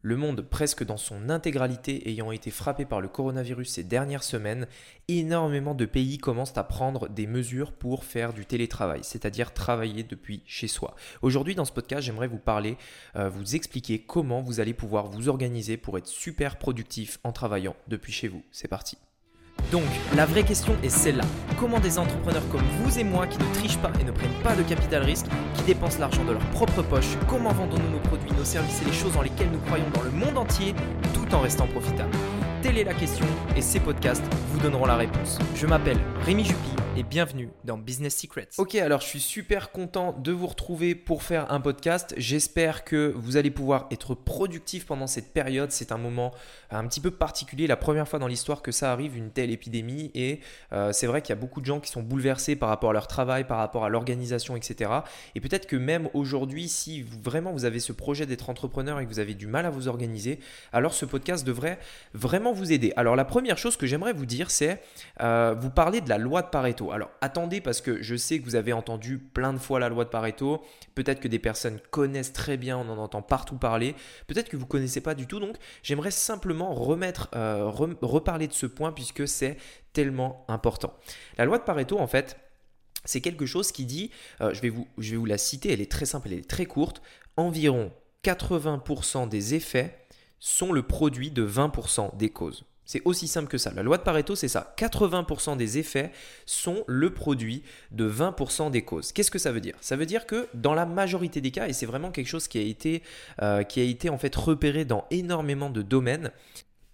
Le monde presque dans son intégralité ayant été frappé par le coronavirus ces dernières semaines, énormément de pays commencent à prendre des mesures pour faire du télétravail, c'est-à-dire travailler depuis chez soi. Aujourd'hui dans ce podcast, j'aimerais vous parler, euh, vous expliquer comment vous allez pouvoir vous organiser pour être super productif en travaillant depuis chez vous. C'est parti. Donc, la vraie question est celle-là. Comment des entrepreneurs comme vous et moi qui ne trichent pas et ne prennent pas de capital risque, qui dépensent l'argent de leur propre poche, comment vendons-nous nos produits, nos services et les choses dans lesquelles nous croyons dans le monde entier, en restant profitables Telle est la question et ces podcasts vous donneront la réponse. Je m'appelle Rémi Juppy et bienvenue dans Business Secrets. Ok, alors je suis super content de vous retrouver pour faire un podcast. J'espère que vous allez pouvoir être productif pendant cette période. C'est un moment un petit peu particulier, la première fois dans l'histoire que ça arrive, une telle épidémie. Et euh, c'est vrai qu'il y a beaucoup de gens qui sont bouleversés par rapport à leur travail, par rapport à l'organisation, etc. Et peut-être que même aujourd'hui, si vraiment vous avez ce projet d'être entrepreneur et que vous avez du mal à vous organiser, alors ce podcast devrait vraiment vous aider. Alors la première chose que j'aimerais vous dire, c'est euh, vous parler de la loi de Pareto. Alors attendez parce que je sais que vous avez entendu plein de fois la loi de Pareto. Peut-être que des personnes connaissent très bien, on en entend partout parler. Peut-être que vous ne connaissez pas du tout. Donc j'aimerais simplement remettre, euh, reparler de ce point puisque c'est tellement important. La loi de Pareto, en fait, c'est quelque chose qui dit, euh, je, vais vous, je vais vous la citer, elle est très simple, elle est très courte, environ 80% des effets sont le produit de 20% des causes. C'est aussi simple que ça. La loi de Pareto, c'est ça. 80% des effets sont le produit de 20% des causes. Qu'est-ce que ça veut dire? Ça veut dire que dans la majorité des cas, et c'est vraiment quelque chose qui a été, euh, qui a été en fait repéré dans énormément de domaines,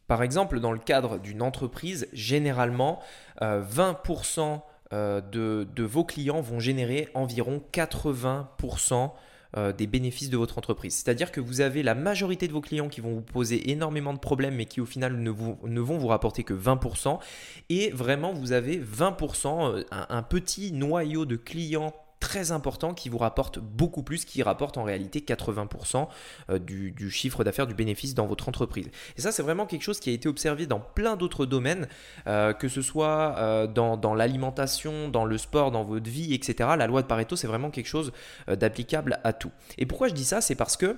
par exemple, dans le cadre d'une entreprise, généralement, 20% euh, euh, de, de, vos clients vont générer environ 80% euh, des bénéfices de votre entreprise. C'est-à-dire que vous avez la majorité de vos clients qui vont vous poser énormément de problèmes mais qui au final ne, vont vous rapporter que 20%. Et vraiment, vous avez 20%, euh, un petit noyau de clients très important qui vous rapporte beaucoup plus, qui rapporte en réalité 80% euh, du, chiffre d'affaires, du bénéfice dans votre entreprise. Et ça, c'est vraiment quelque chose qui a été observé dans plein d'autres domaines, euh, que ce soit euh, dans, dans l'alimentation, dans le sport, dans votre vie, etc. La loi de Pareto, c'est vraiment quelque chose d'applicable à tout. Et pourquoi je dis ça? C'est parce que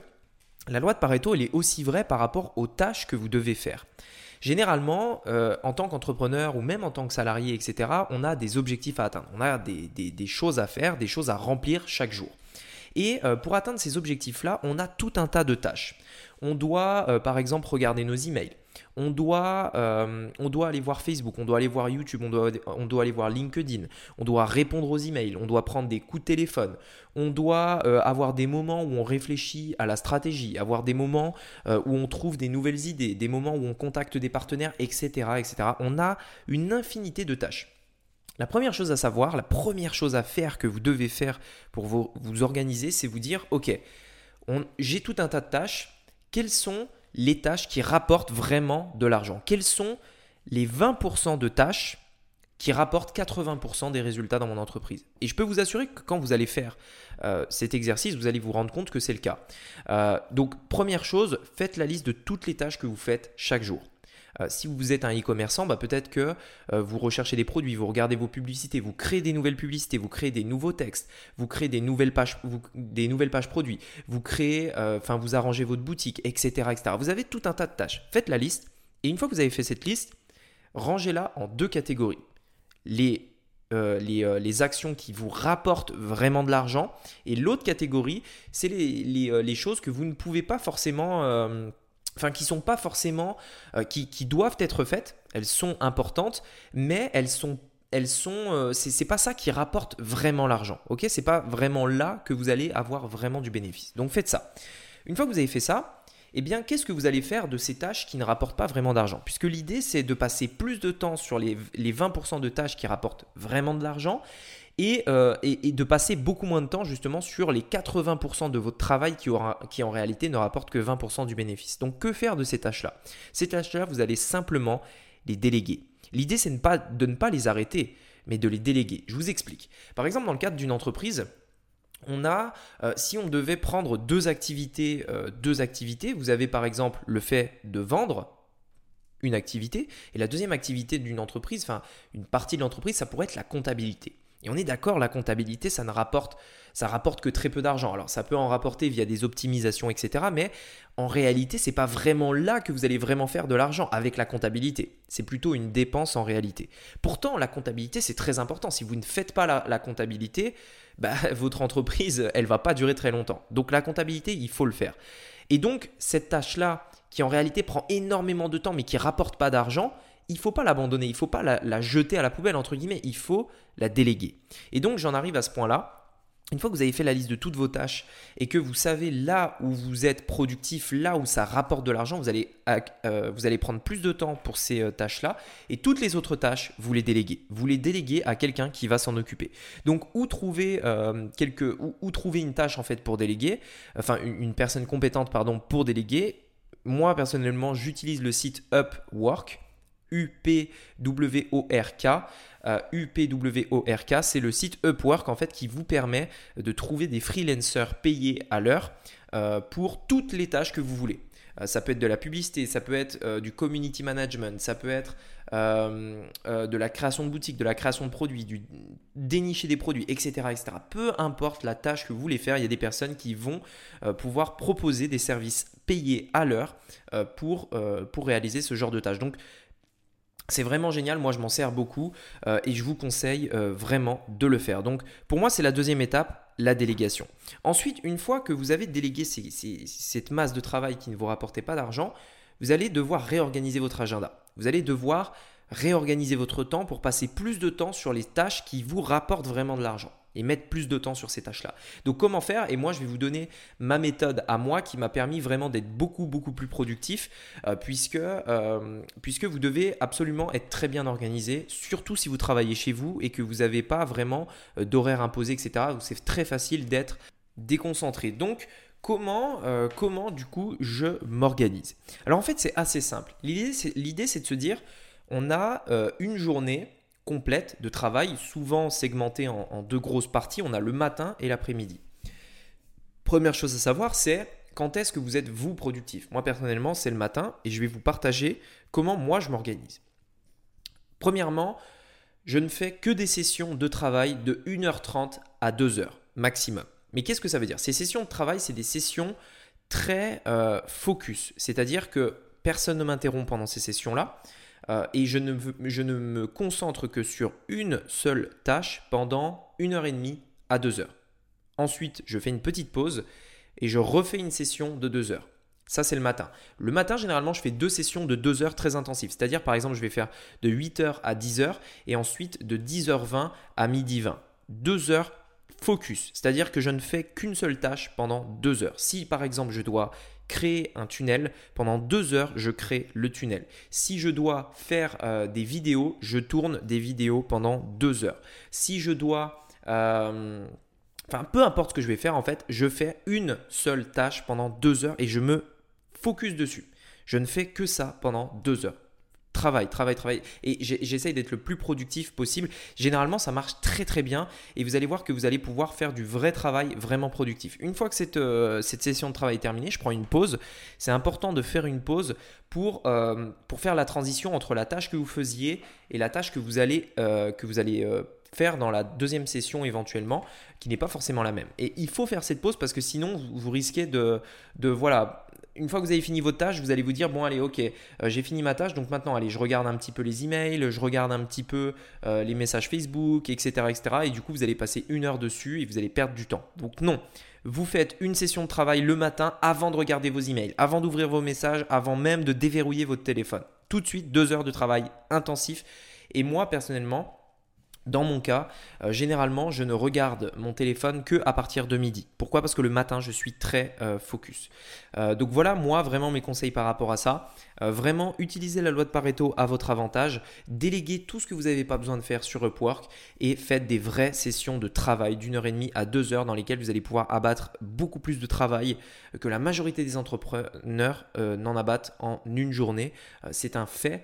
la loi de Pareto, elle est aussi vraie par rapport aux tâches que vous devez faire. Généralement, euh, en tant qu'entrepreneur ou même en tant que salarié, etc., on a des objectifs à atteindre, on a des, choses à faire, des choses à remplir chaque jour. Et euh, pour atteindre ces objectifs-là, on a tout un tas de tâches. On doit, euh, par exemple, regarder nos emails on doit, euh, on doit aller voir Facebook, on doit aller voir YouTube, on doit, on doit aller voir LinkedIn, on doit répondre aux emails, on doit prendre des coups de téléphone, on doit euh, avoir des moments où on réfléchit à la stratégie, avoir des moments euh, où on trouve des nouvelles idées, des moments où on contacte des partenaires, etc., etc. On a une infinité de tâches. La première chose à savoir, la première chose à faire que vous devez faire pour vous, vous organiser, c'est vous dire, ok, j'ai tout un tas de tâches, quelles sont les tâches qui rapportent vraiment de l'argent Quelles sont les 20% de tâches qui rapportent 80% des résultats dans mon entreprise? Et je peux vous assurer que quand vous allez faire euh, cet exercice, vous allez vous rendre compte que c'est le cas. Euh, donc première chose, faites la liste de toutes les tâches que vous faites chaque jour. Euh, si vous êtes un e-commerçant, bah, peut-être que euh, vous recherchez des produits, vous regardez vos publicités, vous créez des nouvelles publicités, vous créez des nouveaux textes, vous créez des nouvelles pages, des nouvelles pages produits, vous créez, euh, enfin vous arrangez votre boutique, etc., etc. Vous avez tout un tas de tâches. Faites la liste et une fois que vous avez fait cette liste, rangez-la en deux catégories. Les les, actions qui vous rapportent vraiment de l'argent. Et l'autre catégorie, c'est les, les, choses que vous ne pouvez pas forcément enfin qui sont pas forcément, euh, qui, doivent être faites, elles sont importantes, mais elles sont elles sont, euh, c'est pas ça qui rapporte vraiment l'argent, ok? C'est pas vraiment là que vous allez avoir vraiment du bénéfice. Donc faites ça. Une fois que vous avez fait ça, eh bien, qu'est-ce que vous allez faire de ces tâches qui ne rapportent pas vraiment d'argent? Puisque l'idée, c'est de passer plus de temps sur les, les 20% de tâches qui rapportent vraiment de l'argent euh, et, de passer beaucoup moins de temps justement sur les 80% de votre travail qui, aura, qui en réalité ne rapporte que 20% du bénéfice. Donc que faire de ces tâches-là? Ces tâches-là, vous allez simplement les déléguer. L'idée, c'est de ne pas les arrêter, mais de les déléguer. Je vous explique. Par exemple, dans le cadre d'une entreprise, on a, euh, si on devait prendre deux activités, euh, deux activités, vous avez par exemple le fait de vendre une activité, et la deuxième activité d'une entreprise, enfin une partie de l'entreprise, ça pourrait être la comptabilité. Et on est d'accord, la comptabilité, ça ne rapporte, que très peu d'argent. Alors ça peut en rapporter via des optimisations, etc. Mais en réalité, c'est pas vraiment là que vous allez vraiment faire de l'argent avec la comptabilité. C'est plutôt une dépense en réalité. Pourtant, la comptabilité, c'est très important. Si vous ne faites pas la, comptabilité, bah, votre entreprise, elle va pas durer très longtemps. Donc la comptabilité, il faut le faire. Et donc cette tâche-là, qui en réalité prend énormément de temps, mais qui rapporte pas d'argent, il faut pas l'abandonner, il faut pas la, jeter à la poubelle, entre guillemets, il faut la déléguer. Et donc j'en arrive à ce point-là. Une fois que vous avez fait la liste de toutes vos tâches et que vous savez là où vous êtes productif, là où ça rapporte de l'argent, vous, allez, euh, prendre plus de temps pour ces euh, tâches-là et toutes les autres tâches, vous les déléguez. Vous les déléguez à quelqu'un qui va s'en occuper. Donc, où trouver, euh, où, trouver une tâche en fait pour déléguer, enfin une, une personne compétente pardon, pour déléguer Moi personnellement, j'utilise le site Upwork. UPWORK. UPWORK, euh, c'est le site Upwork en fait qui vous permet de trouver des freelancers payés à l'heure euh, pour toutes les tâches que vous voulez. Euh, ça peut être de la publicité, ça peut être du community management, ça peut être de la création de boutiques, de la création de produits, du dénicher des produits, etc.. Peu importe la tâche que vous voulez faire, il y a des personnes qui vont pouvoir proposer des services payés à l'heure pour, réaliser ce genre de tâches. C'est vraiment génial, moi je m'en sers beaucoup euh, et je vous conseille euh, vraiment de le faire. Donc pour moi c'est la deuxième étape, la délégation. Ensuite, une fois que vous avez délégué cette masse de travail qui ne vous rapportait pas d'argent, vous allez devoir réorganiser votre agenda. Vous allez devoir réorganiser votre temps pour passer plus de temps sur les tâches qui vous rapportent vraiment de l'argent et mettre plus de temps sur ces tâches-là. Donc comment faire? Et moi, je vais vous donner ma méthode à moi qui m'a permis vraiment d'être beaucoup, beaucoup plus productif, euh, puisque, euh, puisque vous devez absolument être très bien organisé, surtout si vous travaillez chez vous et que vous n'avez pas vraiment euh, d'horaire imposé, etc. C'est très facile d'être déconcentré. Donc, comment, comment du coup je m'organise? Alors en fait c'est assez simple. L'idée c'est de se dire on a une journée complète de travail, souvent segmentée en, deux grosses parties. On a le matin et l'après-midi. Première chose à savoir, c'est quand est-ce que vous êtes vous productif? Moi personnellement, c'est le matin et je vais vous partager comment moi je m'organise. Premièrement, je ne fais que des sessions de travail de 1h30 à 2h maximum. Mais qu'est-ce que ça veut dire? Ces sessions de travail, c'est des sessions très euh, focus, c'est-à-dire que personne ne m'interrompt pendant ces sessions-là. Euh, et je ne, je ne me concentre que sur une seule tâche pendant une heure et demie à deux heures. Ensuite, je fais une petite pause et je refais une session de deux heures. Ça, c'est le matin. Le matin, généralement, je fais deux sessions de deux heures très intensives. C'est-à-dire, par exemple, je vais faire de 8h à 10h et ensuite de 10h20 à midi 20. Deux heures focus. C'est-à-dire que je ne fais qu'une seule tâche pendant deux heures. Si, par exemple, je dois créer un tunnel. Pendant deux heures, je crée le tunnel. Si je dois faire euh, des vidéos, je tourne des vidéos pendant deux heures. Si je dois... Euh, enfin, peu importe ce que je vais faire, en fait, je fais une seule tâche pendant deux heures et je me focus dessus. Je ne fais que ça pendant deux heures travail, travail, travail. Et j'essaye d'être le plus productif possible. Généralement, ça marche très très bien et vous allez voir que vous allez pouvoir faire du vrai travail vraiment productif. Une fois que cette, euh, cette session de travail est terminée, je prends une pause. C'est important de faire une pause pour, euh, pour faire la transition entre la tâche que vous faisiez et la tâche que vous allez, euh, que vous allez faire dans la deuxième session éventuellement, qui n'est pas forcément la même. Et il faut faire cette pause parce que sinon, vous, vous risquez de, de voilà, une fois que vous avez fini votre tâche, vous allez vous dire bon allez ok, euh, j'ai fini ma tâche, donc maintenant allez, je regarde un petit peu les emails, je regarde un petit peu euh, les messages Facebook, etc., etc. Et du coup, vous allez passer une heure dessus et vous allez perdre du temps. Donc non, vous faites une session de travail le matin avant de regarder vos emails, avant d'ouvrir vos messages, avant même de déverrouiller votre téléphone. Tout de suite, deux heures de travail intensif. Et moi personnellement, dans mon cas, euh, généralement, je ne regarde mon téléphone que à partir de midi. Pourquoi? Parce que le matin, je suis très euh, focus. Euh, donc voilà, moi, vraiment mes conseils par rapport à ça. vraiment, utilisez la loi de Pareto à votre avantage. Déléguez tout ce que vous n'avez pas besoin de faire sur Upwork et faites des vraies sessions de travail d'une heure et demie à deux heures dans lesquelles vous allez pouvoir abattre beaucoup plus de travail que la majorité des entrepreneurs n'en abattent en une journée. C'est un fait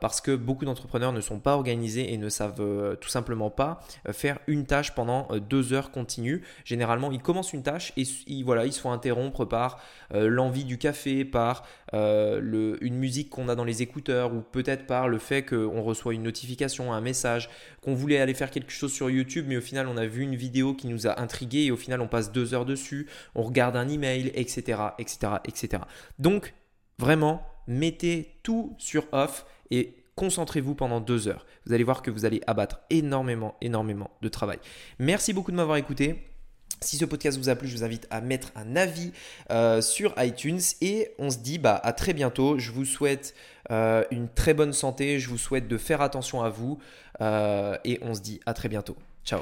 parce que beaucoup d'entrepreneurs ne sont pas organisés et ne savent tout simplement simplement pas faire une tâche pendant deux heures continues. Généralement, ils commencent une tâche et voilà, ils se font interrompre par l'envie du café, par une musique qu'on a dans les écouteurs ou peut-être par le fait qu'on reçoit une notification, un message, qu'on voulait aller faire quelque chose sur YouTube, mais au final, on a vu une vidéo qui nous a intrigué et au final, on passe deux heures dessus, on regarde un email, etc., etc., etc. Donc, vraiment, mettez tout sur off et concentrez-vous pendant deux heures. Vous allez voir que vous allez abattre énormément, énormément de travail. Merci beaucoup de m'avoir écouté. Si ce podcast vous a plu, je vous invite à mettre un avis euh, sur iTunes et on se dit bah, à très bientôt. Je vous souhaite euh, une très bonne santé, je vous souhaite de faire attention à vous euh, et on se dit à très bientôt. Ciao